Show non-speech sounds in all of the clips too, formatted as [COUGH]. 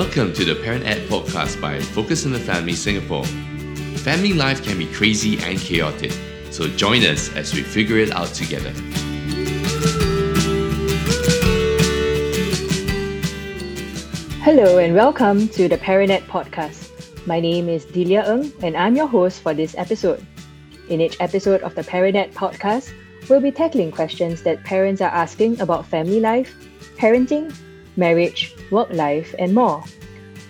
Welcome to the Parent Ed podcast by Focus on the Family Singapore. Family life can be crazy and chaotic, so join us as we figure it out together. Hello and welcome to the Parent Ed podcast. My name is Delia Ng and I'm your host for this episode. In each episode of the Parent Ed podcast, we'll be tackling questions that parents are asking about family life, parenting, marriage, work life, and more.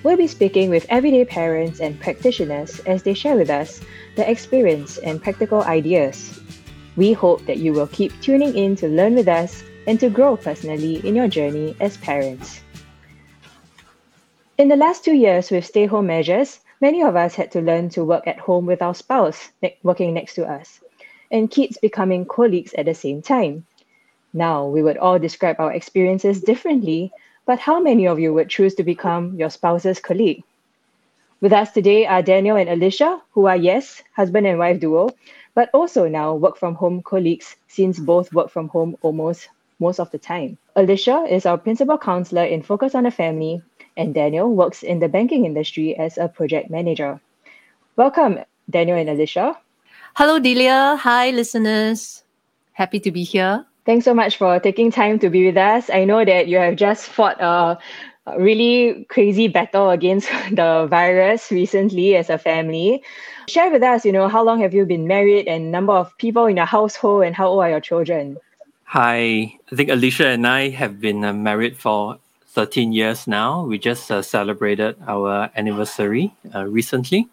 We'll be speaking with everyday parents and practitioners as they share with us their experience and practical ideas. We hope that you will keep tuning in to learn with us and to grow personally in your journey as parents. In the last two years with stay home measures, many of us had to learn to work at home with our spouse ne- working next to us, and kids becoming colleagues at the same time. Now, we would all describe our experiences differently, but how many of you would choose to become your spouse's colleague? With us today are Daniel and Alicia, who are, yes, husband and wife duo, but also now work from home colleagues since both work from home almost most of the time. Alicia is our principal counselor in Focus on the Family, and Daniel works in the banking industry as a project manager. Welcome, Daniel and Alicia. Hello, Delia. Hi, listeners. Happy to be here. Thanks so much for taking time to be with us. I know that you have just fought a really crazy battle against [LAUGHS] the virus recently as a family. Share with us, you know, how long have you been married and number of people in your household and how old are your children? Hi, I think Alicia and I have been uh, married for 13 years now. We just uh, celebrated our anniversary uh, recently.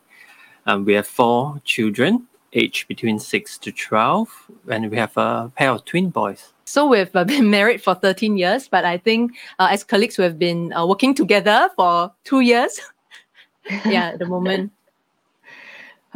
Um, we have four children age between 6 to 12, and we have a pair of twin boys. So we've uh, [LAUGHS] been married for 13 years, but I think uh, as colleagues, we've been uh, working together for two years. [LAUGHS] yeah, at the moment.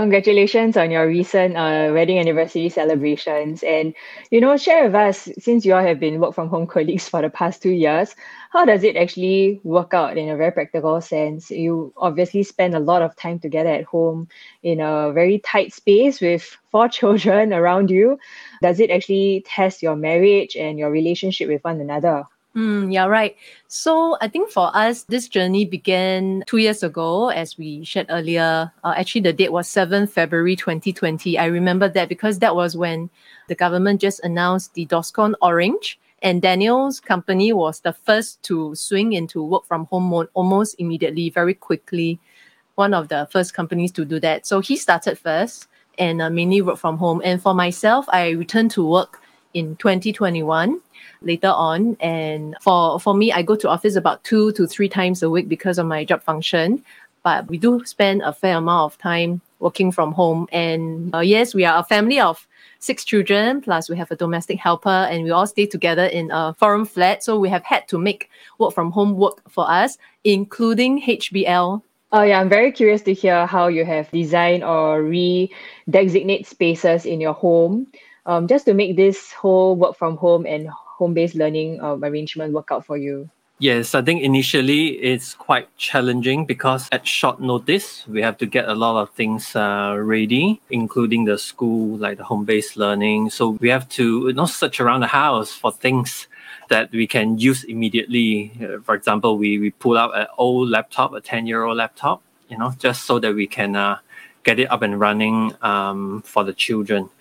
Congratulations on your recent uh, wedding anniversary celebrations. And, you know, share with us, since you all have been work from home [LAUGHS] colleagues for the past two years, how does it actually work out in a very practical sense? You obviously spend a lot of time together at home in a very tight space with four [LAUGHS] children around you. Does it actually test your marriage and your relationship with one another? Mm, yeah, right. So I think for us, this journey began two years ago, as we shared earlier. Uh, actually, the date was 7 February 2020. I remember that because that was when the government just announced the DORSCON Orange. And Daniel's company was the first to swing into work from home mode almost immediately, very quickly. One of the first companies to do that. So he started first and uh, mainly work from home. And for myself, I returned to work in 2021 later on. And for, for me, I go to office about two to three times a week because of my job function. But we do spend a fair amount of time working from home. And uh, yes, we are a family of six children, plus we have a domestic helper, and we all stay together in a four room flat. So we have had to make work from home work for us, including HBL. Oh yeah, I'm very curious to hear how you have designed or re-designate spaces in your home, um, just to make this whole work from home and home-based learning um, arrangement work out for you? Yes, I think initially it's quite challenging because at short notice, we have to get a lot of things uh, ready, including the school, like the home based learning. So we have to you know, search around the house for things that we can use immediately. Uh, for example, we, we pull out an old laptop, a 10 year old laptop, you know, just so that we can uh, get it up and running um, for the children.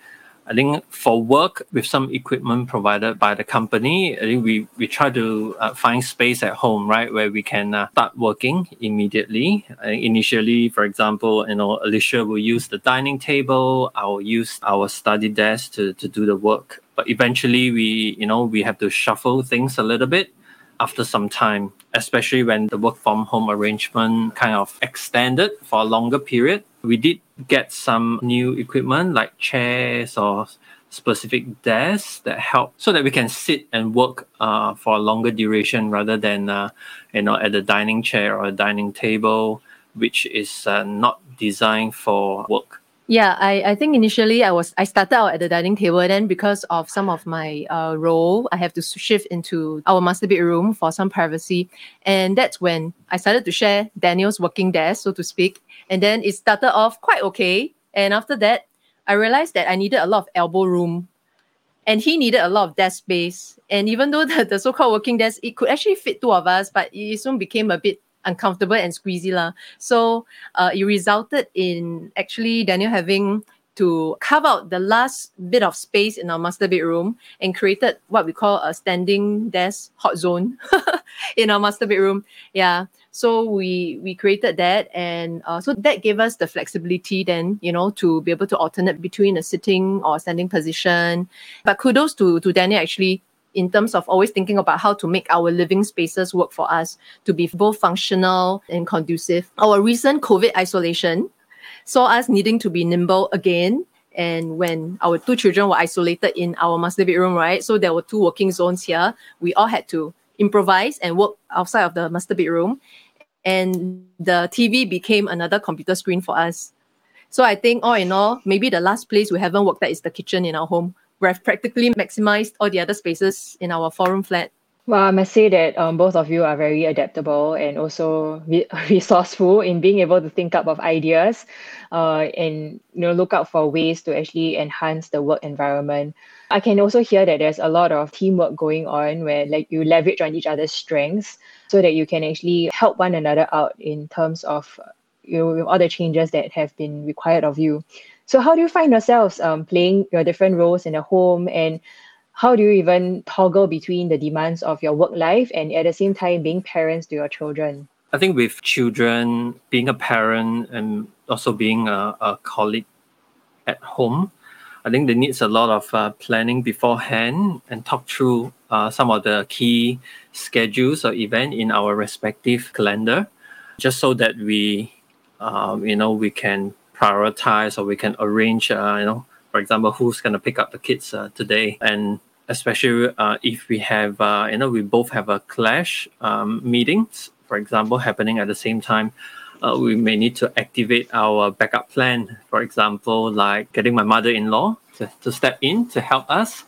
I think for work with some equipment provided by the company, I think we, we try to uh, find space at home, right, where we can uh, start working immediately. initially, for example, you know, Alicia will use the dining table. I will use our study desk to, to do the work. But eventually, we, you know, we have to shuffle things a little bit after some time, especially when the work from home arrangement kind of extended for a longer period. We did get some new equipment like chairs or specific desks that help so that we can sit and work uh, for a longer duration rather than uh, you know at the dining chair or a dining table which is uh, not designed for work yeah, I, I think initially I was I started out at the dining table. Then because of some of my uh, role, I have to shift into our master bedroom for some privacy, and that's when I started to share Daniel's working desk, so to speak. And then it started off quite okay, and after that, I realized that I needed a lot of elbow room, and he needed a lot of desk space. And even though [LAUGHS] the, the so-called working desk, it could actually fit two of us, but it soon became a bit uncomfortable and squeezy. La. So uh, it resulted in actually Daniel having to carve out the last bit of space in our master bedroom and created what we call a standing desk hot zone [LAUGHS] in our master bedroom. Yeah. So we we created that, and uh, so that gave us the flexibility then, you know, to be able to alternate between a sitting or standing position. But kudos to to Daniel actually in terms of always thinking about how to make our living spaces work for us to be both functional and conducive. Our recent COVID isolation saw us needing to be nimble again. And when our two children were isolated in our master bedroom, right? So there were two working zones here. We all had to improvise and work outside of the master bedroom. And the TV became another computer screen for us. So I think all in all, maybe the last place we haven't worked at is the kitchen in our home. We've practically maximized all the other spaces in our four room flat. Well, I must say that um, both of you are very adaptable and also re- [LAUGHS] resourceful in being able to think up of ideas uh, and you know look out for ways to actually enhance the work environment. I can also hear that there's a lot of teamwork going on where like you leverage on each other's strengths so that you can actually help one another out in terms of you know all the changes that have been required of you. So how do you find yourselves um, playing your different roles in the home and how do you even toggle between the demands of your work life and at the same time being parents to your children? I think with children, being a parent and also being a, a colleague at home, I think there needs a lot of uh, planning beforehand and talk through uh, some of the key schedules or event in our respective calendar, just so that we, um, you know, we can prioritize or we can arrange, uh, you know, for example, who's going to pick up the kids uh, today, and especially uh, if we have, uh, you know, we both have a clash um, meetings, for example, happening at the same time. Uh, we may need to activate our backup plan, for example, like getting my mother-in-law to, to step in to help us,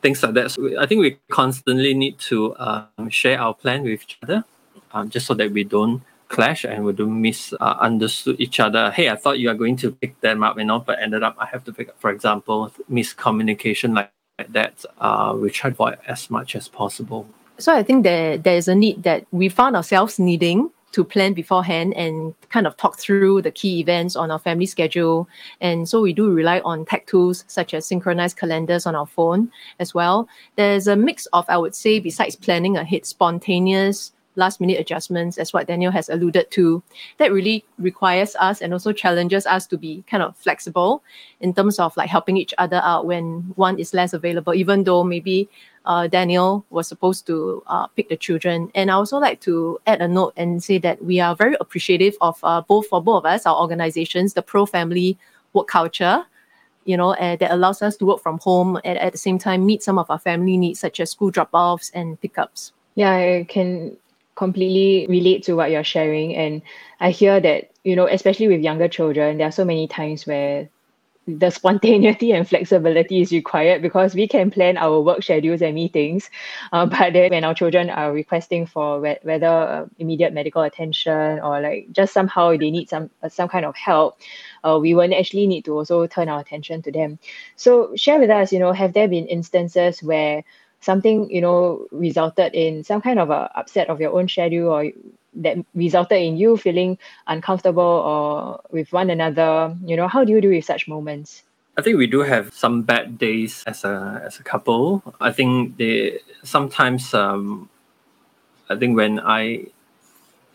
things like that. So I think we constantly need to um, share our plan with each other, um, just so that we don't clash and we don't misunderstood uh, each other. Hey, I thought you are going to pick them up, you know, but ended up I have to pick up, for example, miscommunication like, like that. Uh, we try to avoid as much as possible. So I think there there is a need that we found ourselves needing to plan beforehand and kind of talk through the key events on our family schedule. And so we do rely on tech tools such as synchronized calendars on our phone as well. There's a mix of, I would say, besides planning ahead, spontaneous last minute adjustments, as what Daniel has alluded to, that really requires us and also challenges us to be kind of flexible in terms of like helping each other out when one is less available, even though maybe uh, Daniel was supposed to uh, pick the children. And I also like to add a note and say that we are very appreciative of uh, both for both of us, our organizations, the pro family work culture you know, uh, that allows us to work from home and at the same time meet some of our family needs, such as school drop offs and pickups. Yeah, I can completely relate to what you're sharing. And I hear that, you know, especially with younger children, there are so many times where the spontaneity and flexibility is required because we can plan our work schedules and meetings. Uh, but then when our children are requesting for whether uh, immediate medical attention or like just somehow they need some uh, some kind of help, uh, we will actually need to also turn our attention to them. So share with us, you know, have there been instances where something you know resulted in some kind of a upset of your own schedule or that resulted in you feeling uncomfortable or with one another you know how do you deal with such moments I think we do have some bad days as a as a couple. I think they sometimes um, I think when I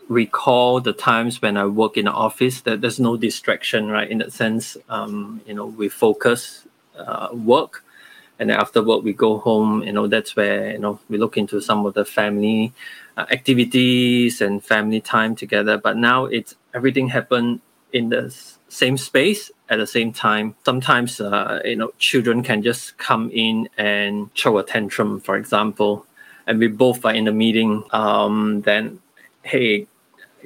recall the times when I work in the office that there's no distraction, right? In that sense, um, you know, we focus uh, work and then after work we go home you know that's where you know we look into some of the family uh, activities and family time together. But now it's everything happened in the same space at the same time. Sometimes uh, you know children can just come in and show a tantrum for example and we both are in the meeting. Um, then hey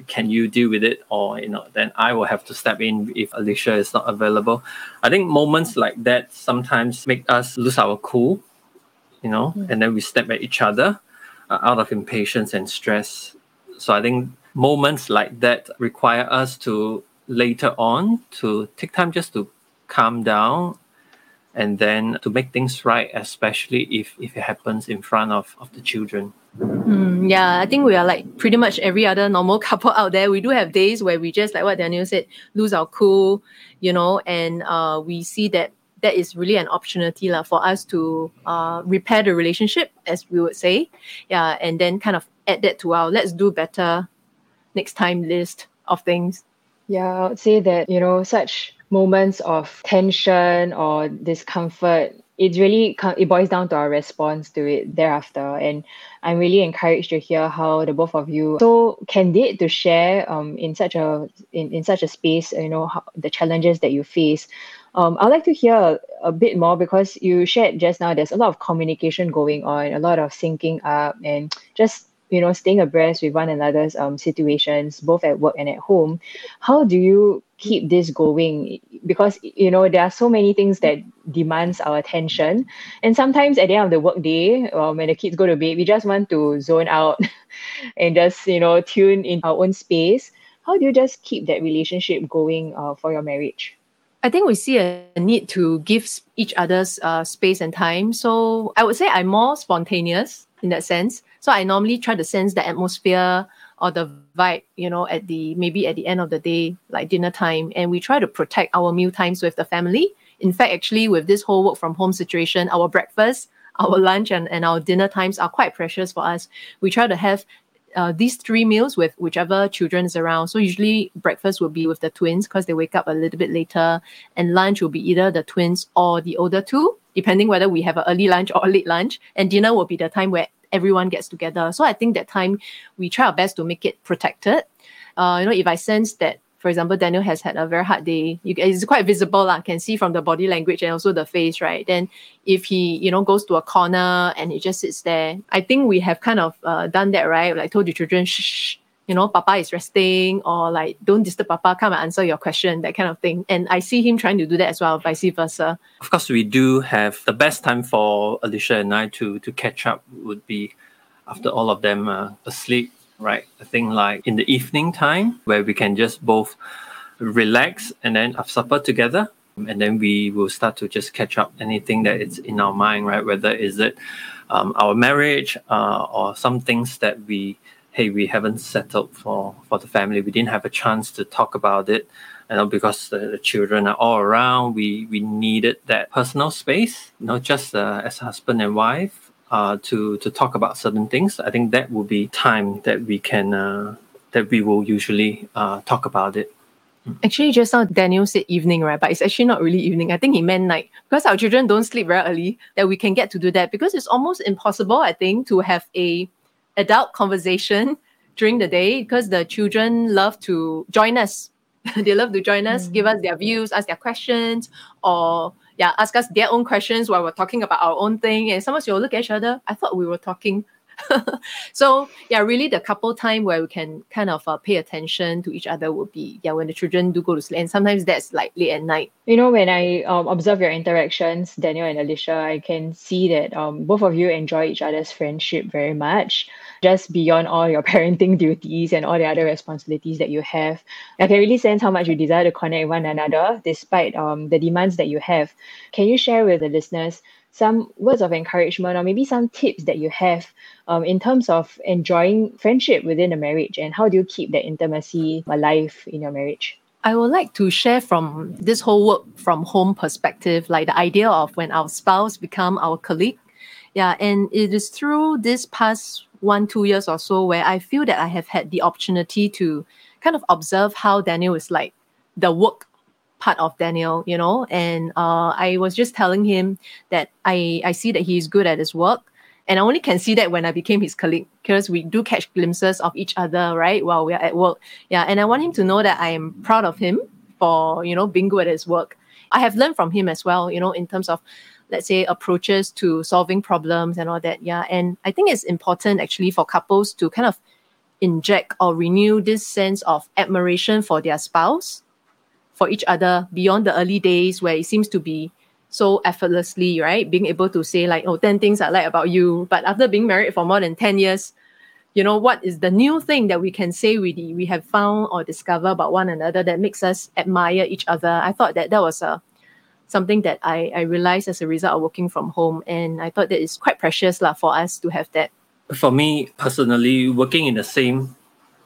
can you deal with it or you know then i will have to step in if alicia is not available i think moments like that sometimes make us lose our cool you know mm. and then we step at each other uh, out of impatience and stress so i think moments like that require us to later on to take time just to calm down and then to make things right, especially if, if it happens in front of, of the children. Mm, yeah, I think we are like pretty much every other normal [LAUGHS] couple out there. We do have days where we just, like what Daniel said, lose our cool, you know, and uh, we see that that is really an opportunity la, for us to uh, repair the relationship, as we would say. Yeah, and then kind of add that to our let's do better next time list of things. Yeah, I would say that, you know, such moments of tension or discomfort it really it boils down to our response to it thereafter. And i'm really encouraged to hear how the both of you so candid to share um in such a in, in such a space you know how, the challenges that you face. Um, I'd like to hear a, a bit more because you shared just now there's a lot of communication going on, a lot of syncing up, and just you know staying abreast with one another's um, situations both at work and at home how do you keep this going because you know there are so many things that demands our attention and sometimes at the end of the workday um, when the kids go to bed we just want to zone out [LAUGHS] and just you know tune in our own space how do you just keep that relationship going uh, for your marriage I think we see a need to give each other's uh, space and time. So I would say I'm more spontaneous in that sense. So I normally try to sense the atmosphere or the vibe, you know, at the maybe at the end of the day, like dinner time. And we try to protect our meal times with the family. In fact, actually, with this whole work from home situation, our breakfast, our lunch, and, and our dinner times are quite precious for us. We try to have uh, these three meals with whichever children is around. So usually breakfast will be with the twins because they wake up a little bit later, and lunch will be either the twins or the older two, depending whether we have an early lunch or a late lunch. And dinner will be the time where everyone gets together. So I think that time we try our best to make it protected. Uh, you know, if I sense that, for example, Daniel has had a very hard day, you, it's quite visible, lah, can see from the body language and also the face, right? Then if he, you know, goes to a corner and he just sits there, I think we have kind of uh, done that, right? Like told the children, shh, shh you know, Papa is resting, or like, don't disturb Papa, come and answer your question, that kind of thing. And I see him trying to do that as well, vice versa. Of course, we do have the best time for Alicia and I to to catch up would be after all of them asleep, right? I think like in the evening time where we can just both relax and then have supper together. And then we will start to just catch up anything that is in our mind, right? Whether is it um, our marriage uh, or some things that we hey, we haven't settled for for the family. We didn't have a chance to talk about it. You know, because the, the children are all around, we we needed that personal space, not just uh, as husband and wife, uh, to to talk about certain things. I think that will be time that we can uh, that we will usually uh, talk about it. Actually, just now Daniel said evening, right? But it's actually not really evening. I think he meant night because our children don't sleep very early. That we can get to do that because it's almost impossible, I think, to have a adult conversation [LAUGHS] during the day because the children love to join us. [LAUGHS] they love to join us, mm. give us their views, ask their questions, or yeah, ask us their own questions while we're talking about our own thing. And sometimes you'll look at each other. I thought we were talking. [LAUGHS] so yeah, really the couple time where we can kind of uh, pay attention to each other would be yeah when the children do go to sleep, and sometimes that's like late at night. You know, when I um, observe your interactions, Daniel and Alicia, I can see that um, both of you enjoy each other's friendship very much just beyond all your [LAUGHS] parenting duties and all the other responsibilities that you have. I can really sense how much you desire to connect one another despite um, the demands that you have. Can you share with the listeners some words of encouragement or maybe some tips that you have um, in terms of enjoying friendship within a marriage and how do you keep that intimacy alive in your marriage? I would like to share from this whole work from home perspective, like the idea of when our spouse become our colleague. Yeah, and it is through this past one, two years or so where I feel that I have had the opportunity to kind of observe how Daniel is like the work part of Daniel, you know. And uh, I was just telling him that I, I see that he's good at his work. And I only can see that when I became his colleague because we do catch glimpses of each other, right, while we're at work. Yeah. And I want him to know that I am proud of him for, you know, being good at his work. I have learned from him as well, you know, in terms of let's say approaches to solving problems and all that yeah and i think it's important actually for couples to kind of inject or renew this sense of admiration for their spouse for each other beyond the early days where it seems to be so effortlessly right being able to say like oh 10 things i like about you but after being married for more than 10 years you know what is the new thing that we can say we we have found or discover about one another that makes us admire each other i thought that that was a something that I, I realized as a result of working from home. And I thought that it's quite precious la, for us to have that. For me personally, working in the same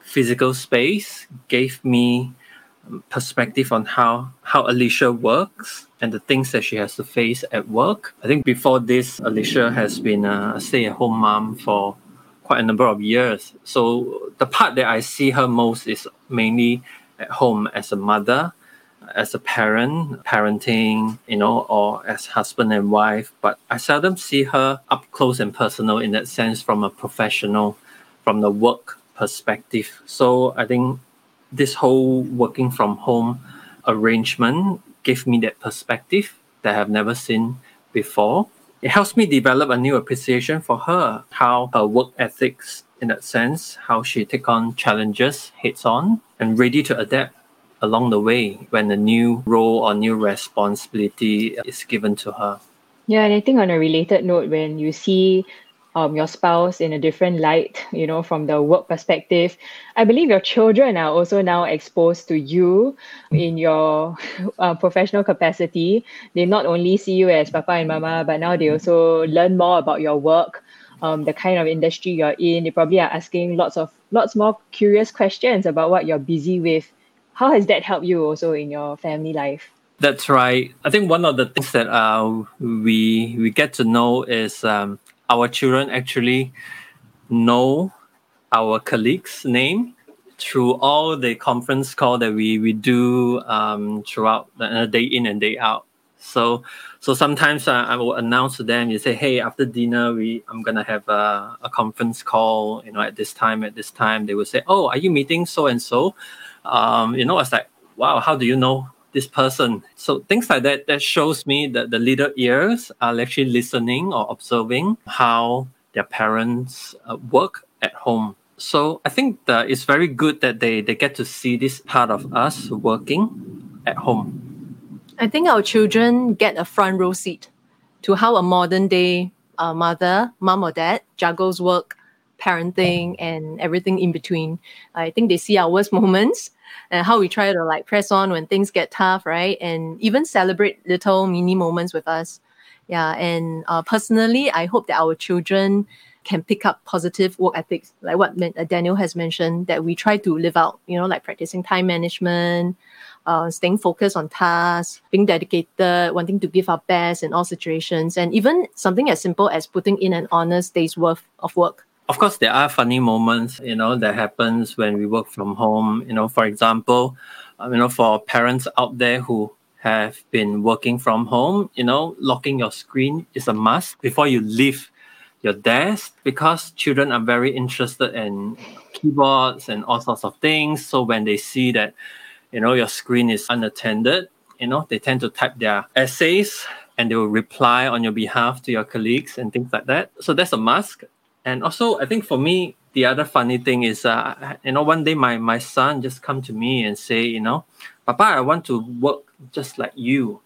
physical space gave me perspective on how, how Alicia works and the things that she has to face at work. I think before this, Alicia has been a stay at home mom for quite a number of years. So the part that I see her most is mainly at home as a mother as a parent, parenting, you know, or as husband and wife, but I seldom see her up close and personal in that sense from a professional, from the work perspective. So I think this whole working from home arrangement gave me that perspective that I've never seen before. It helps me develop a new appreciation for her, how her work ethics in that sense, how she take on challenges heads on and ready to adapt along the way when a new role or new responsibility is given to her. Yeah, and I think on a related note, when you see um, your spouse in a different light, you know, from the work perspective, I believe your children are also now exposed to you in your [LAUGHS] uh, professional capacity. They not only see you as papa and mama, but now they also learn more about your work. Um, the kind of industry you're in, they probably are asking lots of lots more curious questions about what you're busy with how has that helped you also in your family life? That's right. I think one of the things that uh, we we get to know is um, our children actually know our colleagues' name through all the conference call that we we do um, throughout the uh, day in and day out. So so sometimes uh, I will announce to them. You say, "Hey, after dinner, we I'm gonna have a, a conference call. You know, at this time, at this time." They will say, "Oh, are you meeting so and so?" um, you know, it's like, wow, how do you know this person? So things like that that shows me that the little ears are actually listening or observing how their parents uh, work at home. So I think that it's very good that they, they get to see this part of us working at home. I think our children get a front row seat to how a modern day uh, mother, mom or dad juggles work, parenting, and everything in between. I think they see our worst moments and how we try to like press on when things get tough, right? And even celebrate little mini moments with us. Yeah. And uh, personally, I hope that our children can pick up positive work ethics, like what uh, Daniel has mentioned, that we try to live out, you know, like practicing time management, uh, staying focused on tasks, being dedicated, wanting to give our best in all situations, and even something as simple as putting in an honest day's worth of work of course there are funny moments you know that happens when we work from home. You know for example um, you know for parents out there who have been working from home you know locking your screen is a must before you leave your desk because children are very interested in keyboards and all sorts of things. So when they see that you know your screen is unattended you know they tend to type their essays and they will reply on your behalf to your colleagues and things like that. So that's a must and also I think for me the other funny thing is uh, you know one day my my son just come to me and say you know papa I want to work just like you.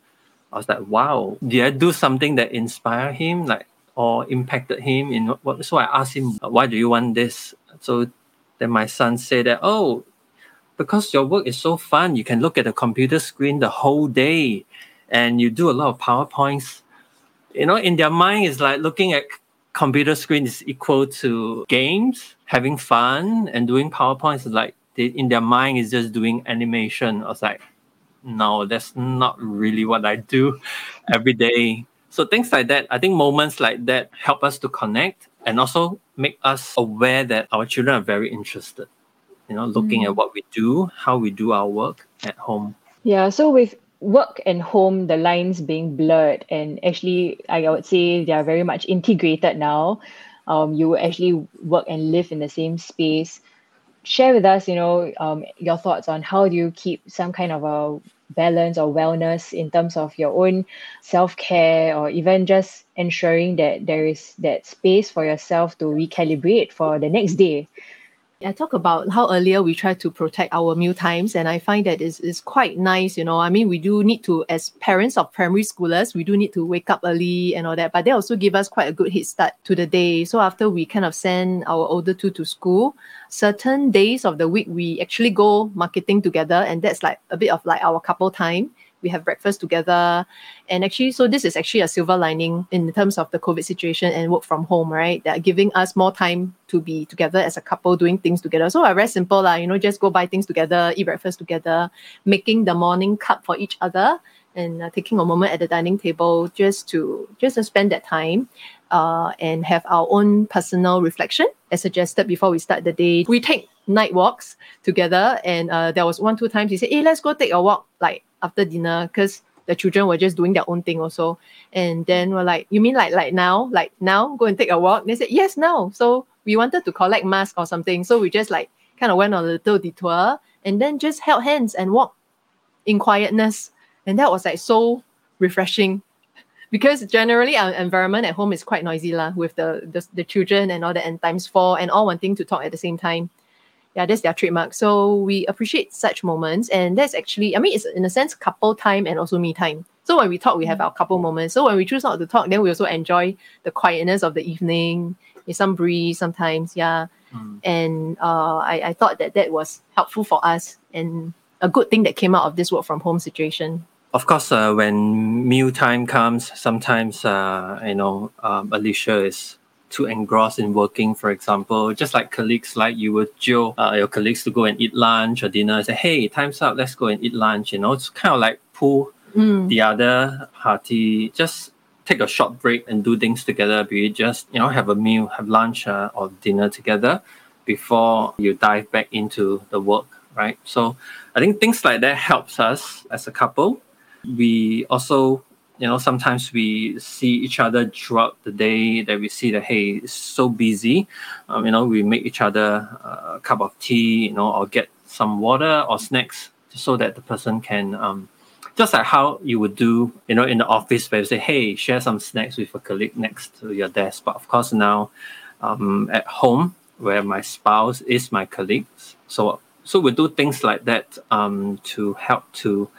I was like wow did I do something that inspired him like or impacted him in what so I asked him why do you want this? So then my son said that oh because your work is so fun you can look at the computer screen the whole day and you do a lot of powerpoints. You know in their mind is like looking at computer screen is equal to games, having fun, and doing PowerPoints like they, in their mind is just doing animation. I was like, no, that's not really what I do [LAUGHS] every day. So things like that, I think moments like that help us to connect and also make us aware that our children are very interested. You know, looking mm. at what we do, how we do our work at home. Yeah. So with work and home, the lines being blurred, and actually, I would say they are very much integrated now. Um, you actually work and live in the same space. Share with us, you know, um, your thoughts on how do you keep some kind of a balance or wellness in terms of your own self care, or even just ensuring that there is that space for yourself to recalibrate for the next day. I talk about how earlier we try to protect our meal times, and I find that is is quite nice. You know, I mean, we do need to, as parents of primary schoolers, we do need to wake up early and all that. But they also give us quite a good head start to the day. So after we kind of send our older two to school, certain days of the week we actually go marketing together, and that's like a bit of like our couple time we have breakfast together. And actually, so this is actually a silver lining in terms of the COVID situation and work from home, right? That are giving us more time to be together as a couple, doing things together. So, uh, very simple, lah, you know, just go buy things together, eat breakfast together, making the morning cup for each other and uh, taking a moment at the dining table just to just to spend that time uh, and have our own personal reflection as suggested before we start the day we take night walks together and uh, there was one two times he said hey let's go take a walk like after dinner because the children were just doing their own thing also. And then we're like you mean like like now? Like now? Go and take a walk? They said yes now. So we wanted to collect masks or something. So we just like kind of went on a little detour and then just held hands and walked in quietness. And that was like so refreshing. [LAUGHS] Because generally our environment at home is quite noisy lah, with the, the the children and all that and times four and all wanting to talk at the same time. Yeah, that's their trademark. So we appreciate such moments. And that's actually, I mean, it's in a sense couple time and also me time. So when we talk, we have our couple moments. So when we choose not to talk, then we also enjoy the quietness of the evening, some breeze sometimes. Yeah. Mm. And uh, I, I thought that that was helpful for us and a good thing that came out of this work from home situation of course, uh, when meal time comes, sometimes uh, you know um, Alicia is too engrossed in working. For example, just like colleagues, like you would joke uh, your colleagues to go and eat lunch or dinner. Say, hey, time's up. Let's go and eat lunch. You know, it's kind of like pull mm. the other party. Just take a short break and do things together. Be it just you know have a meal, have lunch uh, or dinner together before you dive back into the work. Right. So I think things like that helps us as a couple we also you know sometimes we see each other throughout the day that we see that hey it's so busy. Um, you know we make each other a cup of tea you know or get some water or snacks so that the person can um, just like how you would do you know in the office where you say hey share some snacks with a colleague next to your desk. But of course now um, at home where my spouse is my colleague so so we do things like that um, to help to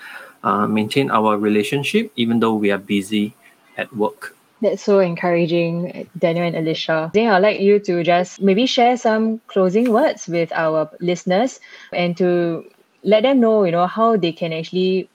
uh, maintain our relationship even though we are busy at work. That's so encouraging, Daniel and Alicia. Then I'd like you to just maybe share some closing words with our listeners and to let them know, you know, how they can actually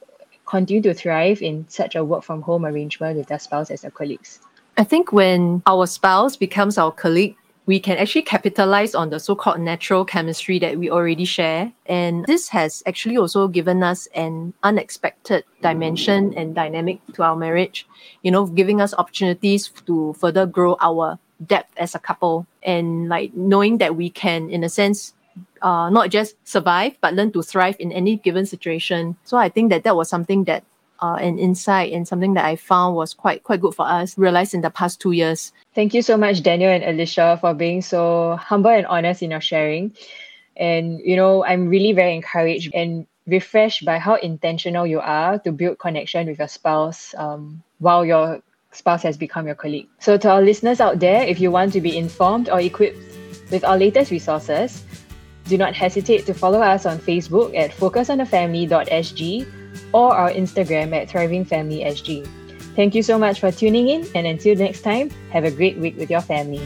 continue to thrive in such a work from home arrangement with their spouse as their colleagues. I think when our spouse becomes our colleague, we can actually capitalize on the so-called natural chemistry that we already share. And this has actually also given us an unexpected dimension and dynamic to our marriage, you know, giving us opportunities to further grow our depth as a couple and like knowing that we can, in a sense, uh, not just survive, but learn to thrive in any given situation. So I think that that was something that uh, an insight and something that I found was quite quite good for us, realized in the past two years. Thank you so much, Daniel and Alicia, for being so humble and honest in your sharing. And you know, I'm really very encouraged and refreshed by how intentional you are to build connection with your spouse um, while your spouse has become your colleague. So, to our listeners out there, if you want to be informed or equipped with our latest resources, do not hesitate to follow us on Facebook at focusonthefamily.sg or our Instagram at thrivingfamilysg. Thank you so much for tuning in, and until next time, have a great week with your family.